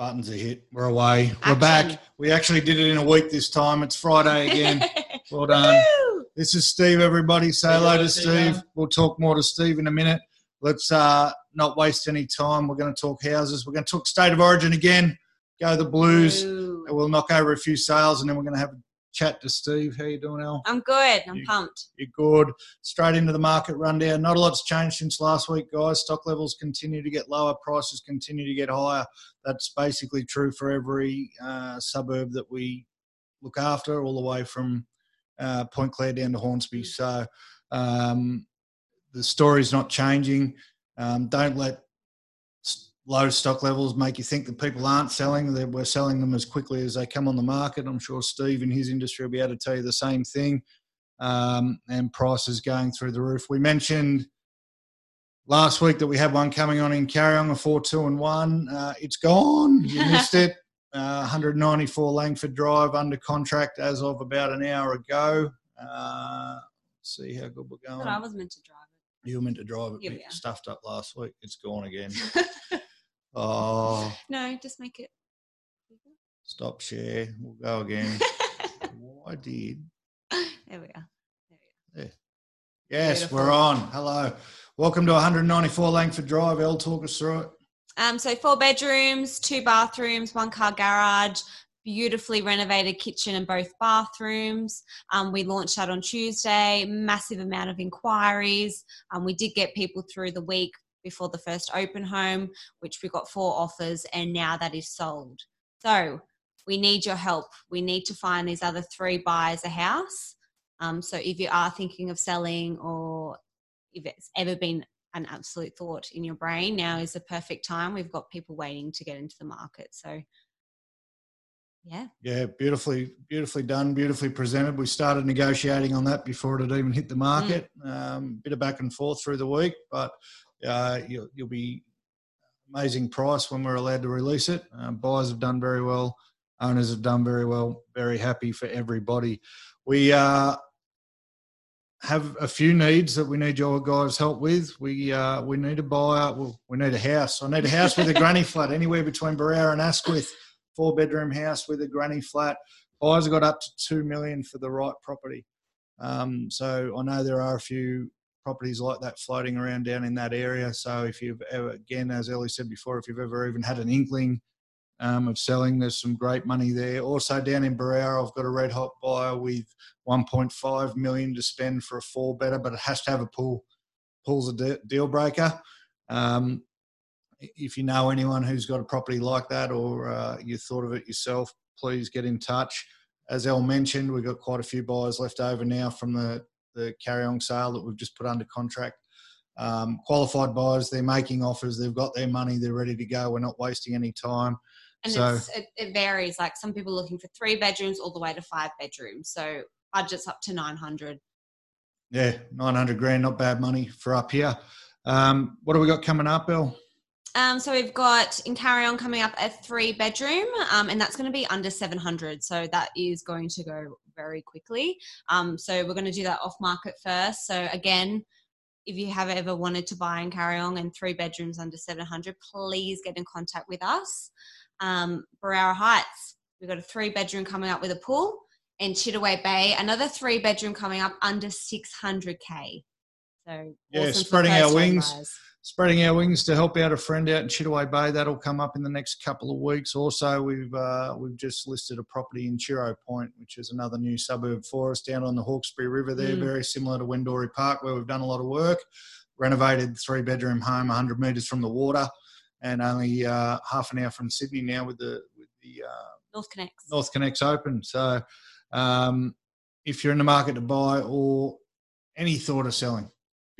Buttons are hit. We're away. We're back. We actually did it in a week this time. It's Friday again. well done. Woo! This is Steve, everybody. Say hello to Steve. We'll talk more to Steve in a minute. Let's uh, not waste any time. We're going to talk houses. We're going to talk state of origin again. Go the Blues. Woo. We'll knock over a few sales, and then we're going to have a chat to Steve. How you doing, Al? I'm good. I'm You- pumped. You're good. Straight into the market rundown. Not a lot's changed since last week, guys. Stock levels continue to get lower. Prices continue to get higher. That's basically true for every uh, suburb that we look after, all the way from uh, Point Clare down to Hornsby. So um, the story's not changing. Um, don't let low stock levels make you think that people aren't selling. That we're selling them as quickly as they come on the market. I'm sure Steve in his industry will be able to tell you the same thing. Um, and prices going through the roof. We mentioned last week that we had one coming on in Kariong, a four, two, and one. Uh, it's gone. You missed it. Uh, 194 Langford Drive under contract as of about an hour ago. Uh, see how good we're going. thought I was meant to drive it. You were meant to drive it, Here but we are. stuffed up last week. It's gone again. Oh, no, just make it. stop share. We'll go again. Why did? there we are. There we Yes, Beautiful. we're on. Hello. Welcome to 194 Langford Drive. El, talk us through it. Um, so four bedrooms, two bathrooms, one car garage, beautifully renovated kitchen and both bathrooms. Um, we launched that on Tuesday. Massive amount of inquiries. Um, we did get people through the week before the first open home, which we got four offers, and now that is sold. So we need your help. We need to find these other three buyers a house. Um, so if you are thinking of selling or if it's ever been an absolute thought in your brain, now is the perfect time. We've got people waiting to get into the market. So yeah. Yeah, beautifully, beautifully done, beautifully presented. We started negotiating on that before it had even hit the market. Um, bit of back and forth through the week, but uh, you'll, you'll be amazing price when we're allowed to release it. Um, buyers have done very well, owners have done very well. Very happy for everybody. We uh, have a few needs that we need your guys' help with. We uh, we need a buy. Well, we need a house. I need a house with a granny flat, anywhere between Berowra and Asquith four bedroom house with a granny flat. Buyers got up to two million for the right property. Um, so I know there are a few properties like that floating around down in that area. So if you've ever, again, as Ellie said before, if you've ever even had an inkling um, of selling, there's some great money there. Also down in Berowra, I've got a red hot buyer with 1.5 million to spend for a four better, but it has to have a pool. Pool's a de- deal breaker. Um, if you know anyone who's got a property like that or uh, you thought of it yourself, please get in touch. As El mentioned, we've got quite a few buyers left over now from the, the Kariong sale that we've just put under contract. Um, qualified buyers, they're making offers, they've got their money, they're ready to go. We're not wasting any time. And So- it's, it, it varies. Like some people are looking for three bedrooms all the way to five bedrooms. So budget's up to 900. Yeah, 900 grand, not bad money for up here. Um, what have we got coming up, Bill? Um, so we've got in Kariong coming up a three bedroom, um, and that's going to be under 700. So that is going to go very quickly. Um, so we're going to do that off market first. So again, if you have ever wanted to buy in Kariong and three bedrooms under 700, please get in contact with us. Um, Berowra Heights, we've got a three bedroom coming up with a pool, and Chittaway Bay, another three bedroom coming up under 600k. So Yeah, awesome spreading our wings. spreading our wings to help out a friend out in Chittaway Bay. That'll come up in the next couple of weeks. Also, we've uh, we've just listed a property in Cheero Point, which is another new suburb for us down on the Hawkesbury River. There, Mm. very similar to Wendoree Park, where we've done a lot of work. Renovated three bedroom home, 100 metres from the water, and only uh, half an hour from Sydney now with the with the uh, NorthConnex. North Connects open. So, um, if you're in the market to buy or any thought of selling,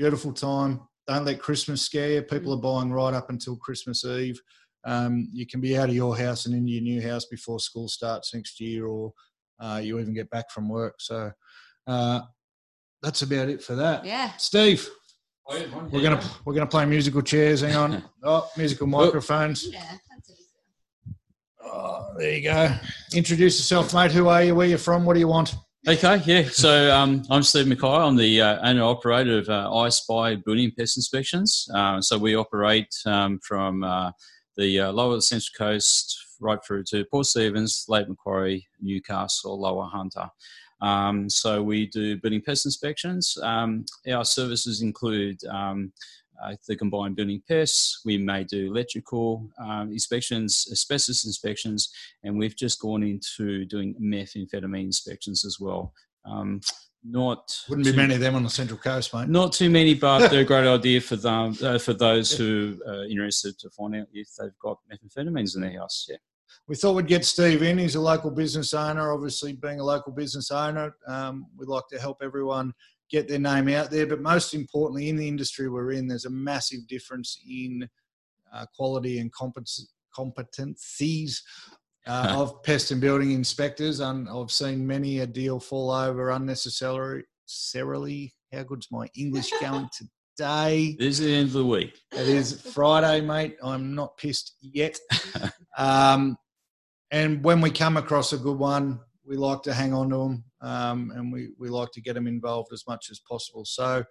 beautiful time. Don't let Christmas scare you. People are buying right up until Christmas Eve. Um, you can be out of your house and into your new house before school starts next year, or uh, you even get back from work. So, uh, that's about it for that. Yeah. Steve, we're gonna we're gonna play musical chairs. Hang on. Oh, musical microphones. Yeah, that's it. Oh, there you go. Introduce yourself, mate. Who are you? Where you from? What do you want? Okay, yeah. So um, I'm Steve Mackay. I'm the uh, owner operator of uh, Eyespy Building Pest Inspections. Uh, so we operate um, from uh, the uh, lower Central Coast right through to Port Stephens, Lake Macquarie, Newcastle, Lower Hunter. Um, so we do building pest inspections. Um, our services include um, uh, the combined building pests. We may do electrical um, inspections, asbestos inspections, and we've just gone into doing methamphetamine inspections as well. Um, not wouldn't be many of them on the central coast, mate. Not too many, but they're a great idea for them uh, for those who are interested to find out if they've got methamphetamines in their house. Yeah. We thought we'd get Steve in. He's a local business owner. Obviously, being a local business owner, um, we'd like to help everyone get their name out there. But most importantly, in the industry we're in, there's a massive difference in uh, quality and competence, competencies uh, of pest and building inspectors. And I've seen many a deal fall over unnecessarily. How good's my English going today? This is the end of the week. It is Friday, mate. I'm not pissed yet. um, and when we come across a good one, we like to hang on to them um, and we, we like to get them involved as much as possible. So,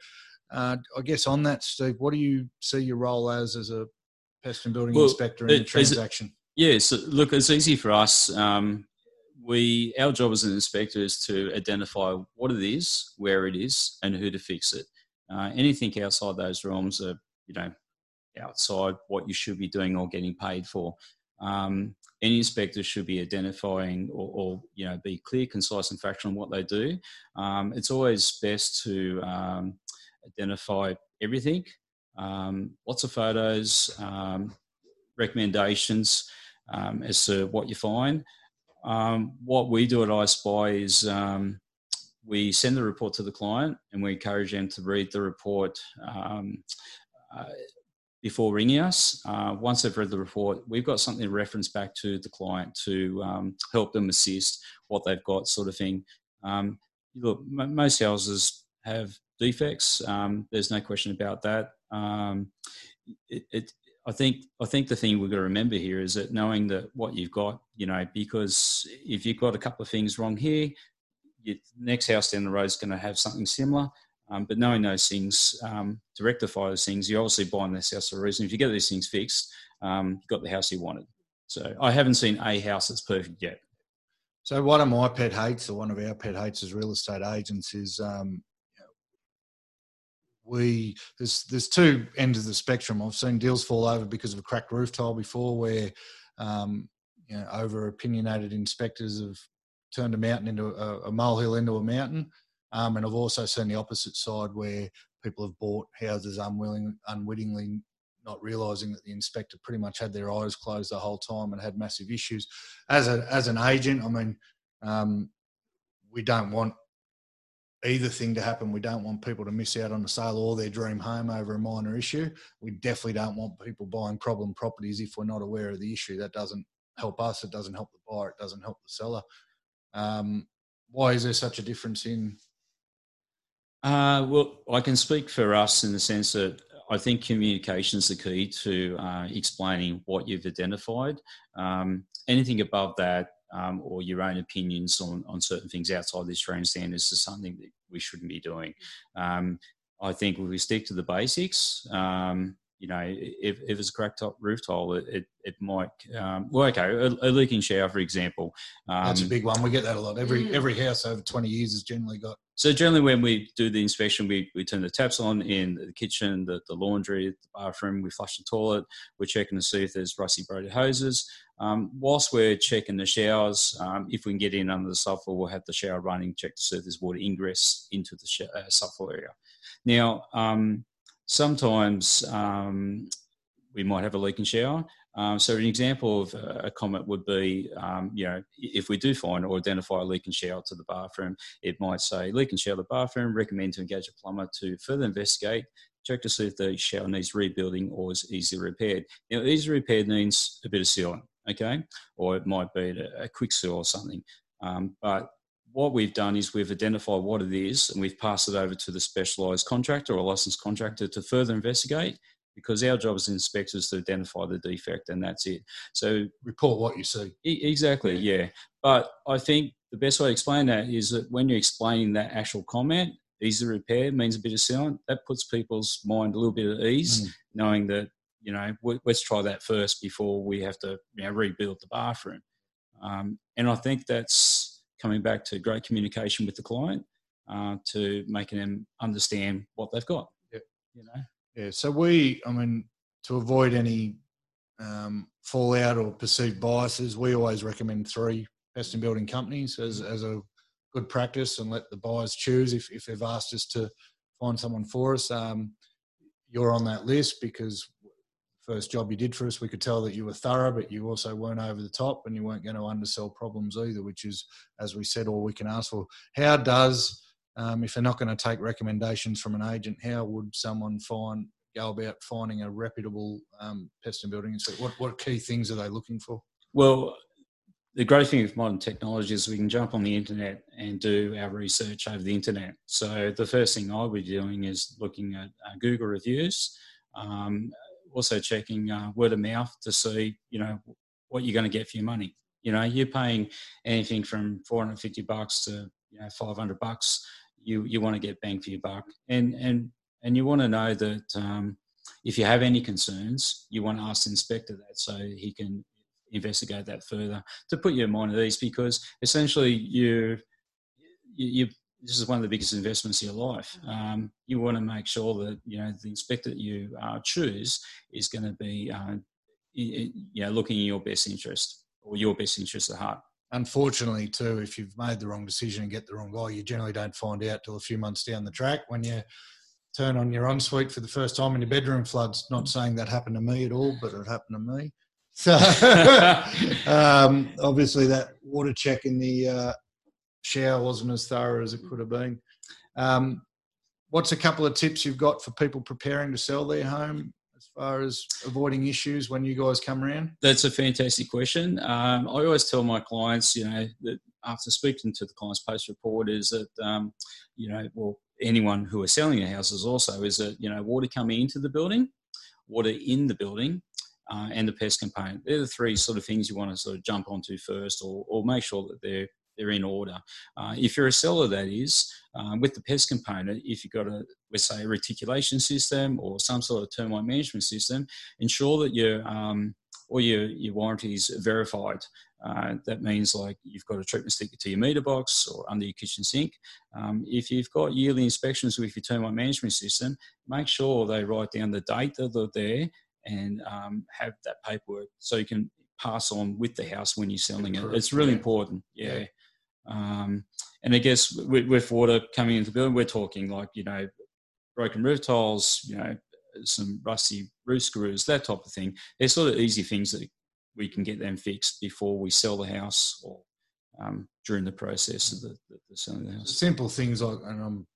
uh, I guess on that, Steve, what do you see your role as as a pest and building well, inspector in it, the transaction? Yes, so look, it's easy for us. Um, we our job as an inspector is to identify what it is, where it is, and who to fix it. Uh, anything outside those realms are, you know, outside what you should be doing or getting paid for. Um, any inspector should be identifying or, or, you know be clear, concise, and factual in what they do. Um, it's always best to um, identify everything, um, lots of photos, um, recommendations um, as to what you find. what we do at Eyespy is we send the report to the client and we encourage them to read the report uh, before ringing us. Uh, once they've read the report, we've got something to reference back to the client to um, help them assist what they've got, sort of thing. Um, look, m- most houses have defects. Um, there's no question about that. Um, it, it, I think I think the thing we've got to remember here is that knowing that what you've got, you know, because if you've got a couple of things wrong here, your next house down the road is going to have something similar. Um, but knowing those things um, to rectify those things, you're obviously buying this house for a reason. If you get these things fixed, um, you've got the house you wanted. So I haven't seen a house that's perfect yet. So one of my pet hates, or one of our pet hates, as real estate agents, is um, we there's there's two ends of the spectrum. I've seen deals fall over because of a cracked roof tile before, where um, you know over opinionated inspectors have turned a mountain into a, a molehill into a mountain. Um, and I've also seen the opposite side where people have bought houses unwilling, unwittingly, not realising that the inspector pretty much had their eyes closed the whole time and had massive issues. As a as an agent, I mean, um, we don't want either thing to happen. We don't want people to miss out on the sale or their dream home over a minor issue. We definitely don't want people buying problem properties if we're not aware of the issue. That doesn't help us. It doesn't help the buyer. It doesn't help the seller. Um, why is there such a difference in uh, well, I can speak for us in the sense that I think communication is the key to uh, explaining what you've identified. Um, anything above that, um, or your own opinions on, on certain things outside the Australian standards, is something that we shouldn't be doing. Um, I think if we stick to the basics, um, you know, if, if it's a cracked top roof tile, it, it, it might, um, well, okay, a, a, leaking shower, for example. Um, That's a big one. We get that a lot. Every mm. every house over 20 years has generally got. So generally when we do the inspection, we, we turn the taps on in the kitchen, the, the laundry, the bathroom, we flush the toilet, we're checking to see if there's rusty braided hoses. Um, whilst we're checking the showers, um, if we can get in under the subfloor, we'll have the shower running, check to see if there's water ingress into the sh- uh, subfloor area. Now, um, sometimes um, we might have a leaking shower. Um, so an example of a comment would be, um, you know, if we do find or identify a leaking shower to the bathroom, it might say leaking shower to the bathroom, recommend to engage a plumber to further investigate, check to see if the shower needs rebuilding or is easily repaired. Now, easily repaired means a bit of sealing, okay? Or it might be a, quick seal or something. Um, but what we've done is we've identified what it is and we've passed it over to the specialised contractor or licensed contractor to further investigate because our job as inspectors is to identify the defect and that's it. So report what you see. E- exactly, yeah. But I think the best way to explain that is that when you explain explaining that actual comment, easy repair means a bit of sealant. That puts people's mind a little bit at ease, mm. knowing that you know, let's try that first before we have to you know, rebuild the bathroom. Um, and I think that's coming back to great communication with the client uh, to making them understand what they've got. Yeah. You know. Yeah. So we, I mean, to avoid any um, fallout or perceived biases, we always recommend three pest and building companies as as a good practice, and let the buyers choose if if they've asked us to find someone for us. Um, you're on that list because first job you did for us, we could tell that you were thorough, but you also weren't over the top and you weren't going to undersell problems either, which is, as we said, all we can ask for. How does, um, if they're not going to take recommendations from an agent, how would someone find go about finding a reputable um, pest and building inspector? What what key things are they looking for? Well, the great thing with modern technology is we can jump on the internet and do our research over the internet. So the first thing I'll be doing is looking at uh, Google reviews. Um, also checking uh, word of mouth to see, you know, what you're going to get for your money. You know, you're paying anything from 450 bucks to you know 500 bucks. You you want to get bang for your buck, and and and you want to know that um, if you have any concerns, you want to ask the inspector that so he can investigate that further to put your mind at ease because essentially you you this is one of the biggest investments of your life. Um, you want to make sure that you know the inspector that you uh, choose is going to be uh, you know looking in your best interest or your best interest at heart. Unfortunately, too, if you've made the wrong decision and get the wrong guy, you generally don't find out till a few months down the track when you turn on your ensuite for the first time and your bedroom floods. Not saying that happened to me at all, but it happened to me. So um, obviously, that water check in the uh, shower wasn't as thorough as it could have been. Um, what's a couple of tips you've got for people preparing to sell their home as far as avoiding issues when you guys come around? That's a fantastic question. Um, I always tell my clients, you know, that after speaking to the client's post report, is that, um, you know, well, anyone who is selling their houses also is that, you know, water coming into the building, water in the building, uh, and the pest component. They're the three sort of things you want to sort of jump onto first or, or make sure that they're they're in order. Uh, if you're a seller, that is, um, with the pest component, if you've got a, let's say, a reticulation system or some sort of termite management system, ensure that your um, all your, your warranties verified. Uh, that means like you've got a treatment sticker to your meter box or under your kitchen sink. Um, if you've got yearly inspections with your termite management system, make sure they write down the date that they're there and um, have that paperwork so you can pass on with the house when you're selling it. It's really important. Yeah. Um, and I guess with, with, water coming into the building, we're talking like, you know, broken roof tiles, you know, some rusty roof screws, that type of thing. They're sort of easy things that we can get them fixed before we sell the house or um, during the process of the, the, the, selling the house. Simple things like, and I'm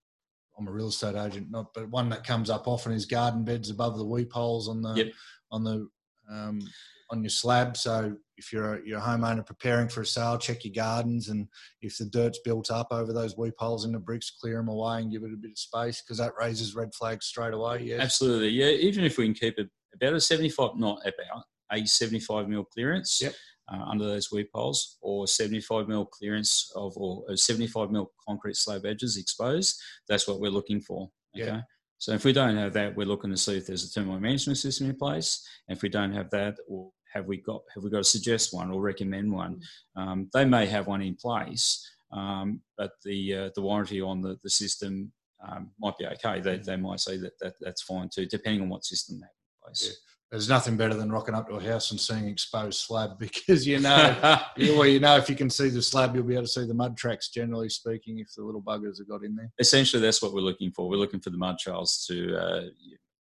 I'm a real estate agent, not but one that comes up often is garden beds above the weep holes on the yep. on the um, on your slab. So if you're a, you're a homeowner preparing for a sale, check your gardens, and if the dirt's built up over those weep holes in the bricks, clear them away and give it a bit of space because that raises red flags straight away. Yes, absolutely. Yeah, even if we can keep it about a 75, not about a 75 mil clearance. Yep. Uh, under those weep holes, or 75 mil clearance of, or 75 mil concrete slab edges exposed. That's what we're looking for. Okay. Yeah. So if we don't have that, we're looking to see if there's a termite management system in place. And if we don't have that, or have we got have we got to suggest one or recommend one? Um, they may have one in place, um, but the uh, the warranty on the, the system um, might be okay. They, they might say that, that that's fine too, depending on what system they have in place. Yeah. There's nothing better than rocking up to a house and seeing exposed slab because you know, well, you know, if you can see the slab, you'll be able to see the mud tracks. Generally speaking, if the little buggers have got in there. Essentially, that's what we're looking for. We're looking for the mud trails to uh,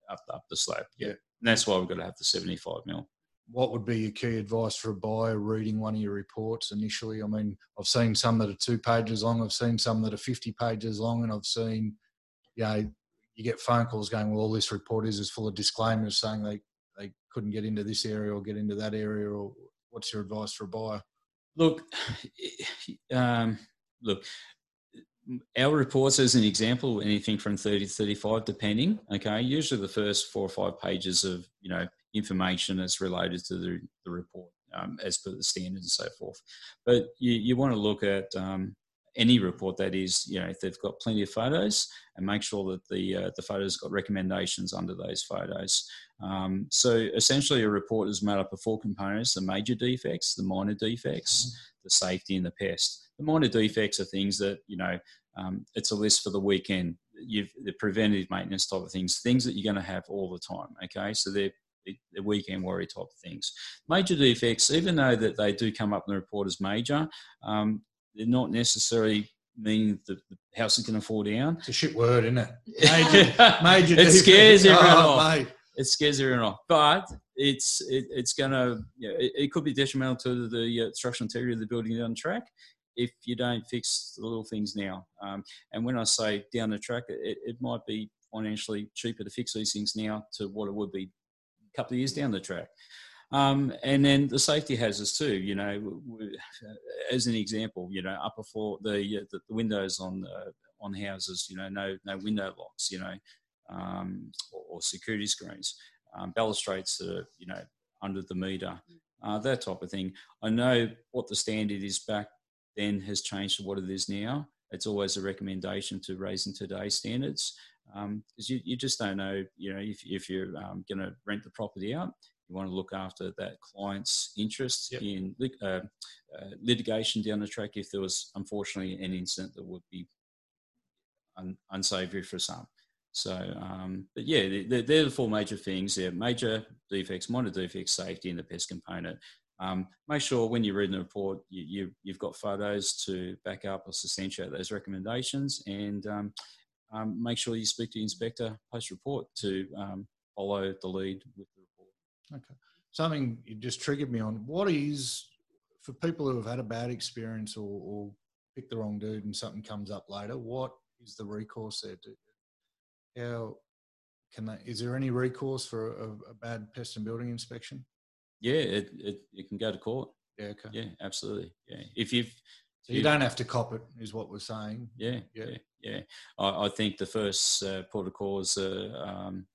up up the slab. Yeah, and that's why we've got to have the 75 mil what would be your key advice for a buyer reading one of your reports initially? I mean, I've seen some that are two pages long, I've seen some that are 50 pages long, and I've seen, you know, you get phone calls going, well, all this report is is full of disclaimers saying they couldn't get into this area or get into that area, or what's your advice for a buyer? Look, um, look, our reports, as an example, anything from 30 to 35, depending. Okay, usually the first four or five pages of you know information that's related to the, the report um, as per the standards and so forth. But you, you want to look at um, any report that is, you know, if they've got plenty of photos, and make sure that the uh, the photos got recommendations under those photos. Um, so essentially, a report is made up of four components: the major defects, the minor defects, the safety, and the pest. The minor defects are things that you know. Um, it's a list for the weekend. You've the preventative maintenance type of things, things that you're going to have all the time. Okay, so they're the weekend worry type of things. Major defects, even though that they do come up in the report as major, um, they're not necessarily mean that the house is going to fall down. It's a shit word, isn't it? Major, major it scares everyone oh, off. Mate. It scares everyone off, but it's it, it's going to you know, it, it, could be detrimental to the uh, structural integrity of the building down the track if you don't fix the little things now. Um, and when I say down the track, it, it might be financially cheaper to fix these things now to what it would be a couple of years down the track. Um, and then the safety hazards too. You know, as an example, you know, upper floor, the uh, the, windows on on houses, you know, no no window locks, you know, um, or, or, security screens, um, balustrades that are you know under the meter, uh, that type of thing. I know what the standard is back then has changed to what it is now. It's always a recommendation to raise raising today's standards because um, you, you just don't know, you know, if, if you're um, going to rent the property out, you want to look after that client's interest yep. in uh, uh, litigation down the track if there was unfortunately an incident that would be un- unsavory for some. So, um, but yeah, they're, they're, the four major things. They're major defects, minor defects, safety, and the pest component. Um, make sure when you're reading the report, you, you, have got photos to back up or substantiate those recommendations, and um, um, make sure you speak to the inspector post report to um, follow the lead with the Okay. Something you just triggered me on. What is for people who have had a bad experience or, or pick the wrong dude and something comes up later? What is the recourse there? How can they? Is there any recourse for a, a bad pest and building inspection? Yeah, it, it, it can go to court. Yeah, okay. Yeah, absolutely. Yeah, if you've so you don't have to cop it, is what we're saying. Yeah, yeah, yeah. yeah. I, I, think the first uh, protocol is uh, um,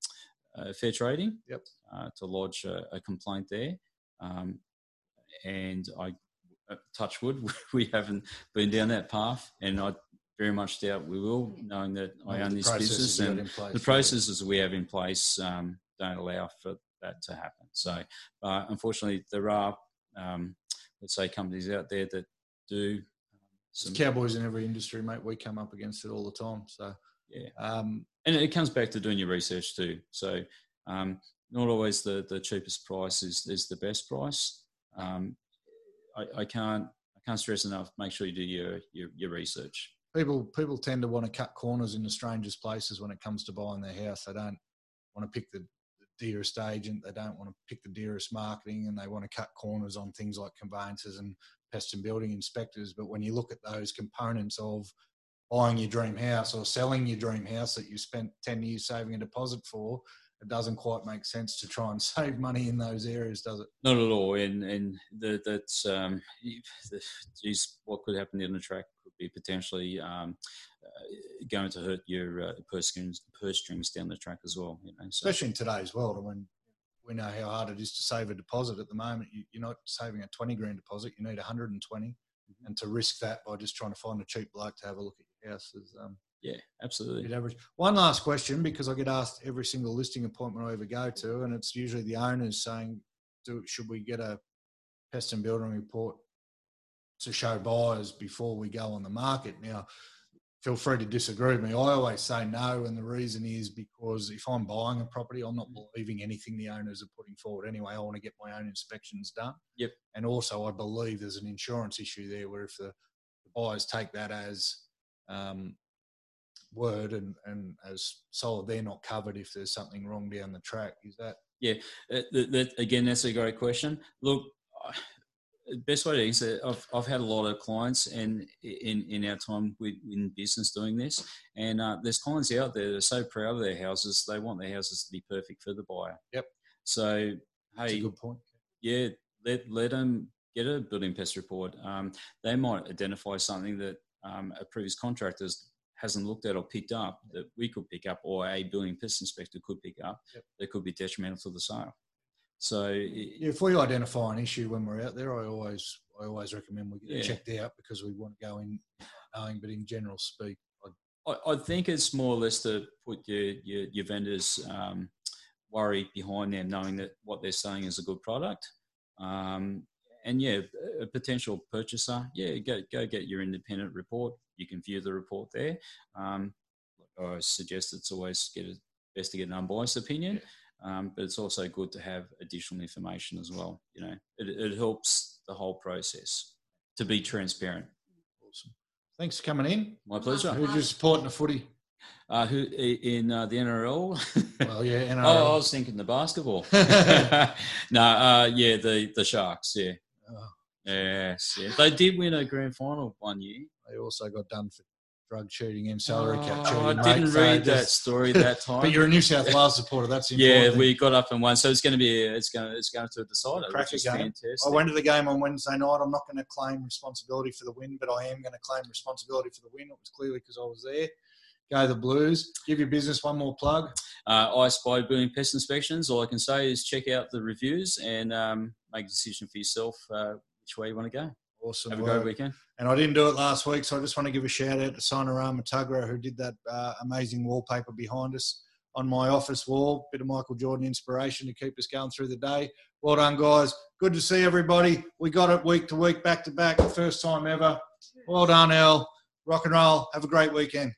fair trading yep. uh, to lodge a, a complaint there. Um, and I uh, touch wood, we haven't been down that path, and I very much doubt we will, knowing that I own this business and the processes we have in place um, don't allow for that to happen. So, uh, unfortunately, there are, um, let's say, companies out there that do. Um, some Cowboys in every industry, mate. We come up against it all the time. So, yeah. Um, and it comes back to doing your research too. So um, not always the, the cheapest price is, is the best price. Um, I, I, can't I can't stress enough. Make sure you do your, your, your research. People people tend to want to cut corners in the strangest places when it comes to buying their house. They don't want to pick the, the dearest agent. They don't want to pick the dearest marketing, and they want to cut corners on things like conveyances and pest and building inspectors. But when you look at those components of buying your dream house or selling your dream house that you spent 10 years saving a deposit for, it doesn't quite make sense to try and save money in those areas, does it? Not at all. And and the, that's um, the, geez, what could happen in the track could be potentially um, uh, going to hurt your uh, purse strings, purse strings down the track as well. You know, so. especially in today's world. I mean, we know how hard it is to save a deposit at the moment. You, are not saving a 20 grand deposit; you need 120, mm-hmm. and to risk that by just trying to find a cheap bloke to have a look at house is um, yeah, absolutely. Average. One last question because I get asked every single listing appointment I ever go to, and it's usually the owners saying, "Do should we get a pest and building report to show buyers before we go on the market?" Now, feel free to disagree with me. I always say no, and the reason is because if I'm buying a property, I'm not believing anything the owners are putting forward anyway. I want to get my own inspections done. Yep. And also, I believe there's an insurance issue there where if the, the buyers take that as um, word and, and as solid, they're not covered if there's something wrong down the track. Is that? Yeah, that, that, again, that's a great question. Look, best way to answer I've, I've had a lot of clients and in, in our time with, in business doing this and uh, there's clients out there that are so proud of their houses they want their houses to be perfect for the buyer yep so That's hey good point yeah let, let them get a building pest report um, they might identify something that um, a previous contractor hasn't looked at or picked up that we could pick up or a building pest inspector could pick up yep. that could be detrimental to the sale so if we identify an issue when we're out there, I always I always recommend we get yeah. it checked out because we want to go in knowing, but in general speak, I, I think it's more or less to put your your, your vendors um, worry behind them, knowing that what they're saying is a good product. Um, and yeah, a potential purchaser, yeah, go go get your independent report. You can view the report there. Um, I suggest it's always get a, best to get an unbiased opinion, um, but it's also good to have additional information as well. You know, it, it helps the whole process to be transparent. Awesome. Thanks for coming in. My pleasure. Who's you supporting the footy? Uh, who in uh, the NRL? Well, yeah, NRL. oh, I was thinking the basketball. no, uh, yeah, the the Sharks. Yeah. Oh. Yes, yeah. They did win a grand final one year. They also got done for drug cheating and salary cap cheating. Oh, I mate, didn't so read that just- story that time. But you're a New South Wales supporter. That's the yeah, we got up and won, so it's going to be it's going to it's going to decide it, Cracker which is game. fantastic. I went to the game on Wednesday night. I'm not going to claim responsibility for the win, but I am going to claim responsibility for the win. It was clearly because I was there. Go the Blues. Give your business one more plug. uh, Eyespy building pest inspections. All I can say is check out the reviews and um, make a decision for yourself uh, which way you want to go. Awesome. Have a great weekend. And I didn't do it last week, so I just want to give a shout out to Sonorama Tugra, who did that uh, amazing wallpaper behind us on my office wall. Bit of Michael Jordan inspiration to keep us going through the day. Well done, guys. Good to see everybody. We got it week to week, back to back, first time ever. Well done, Al. Rock and roll. Have a great weekend.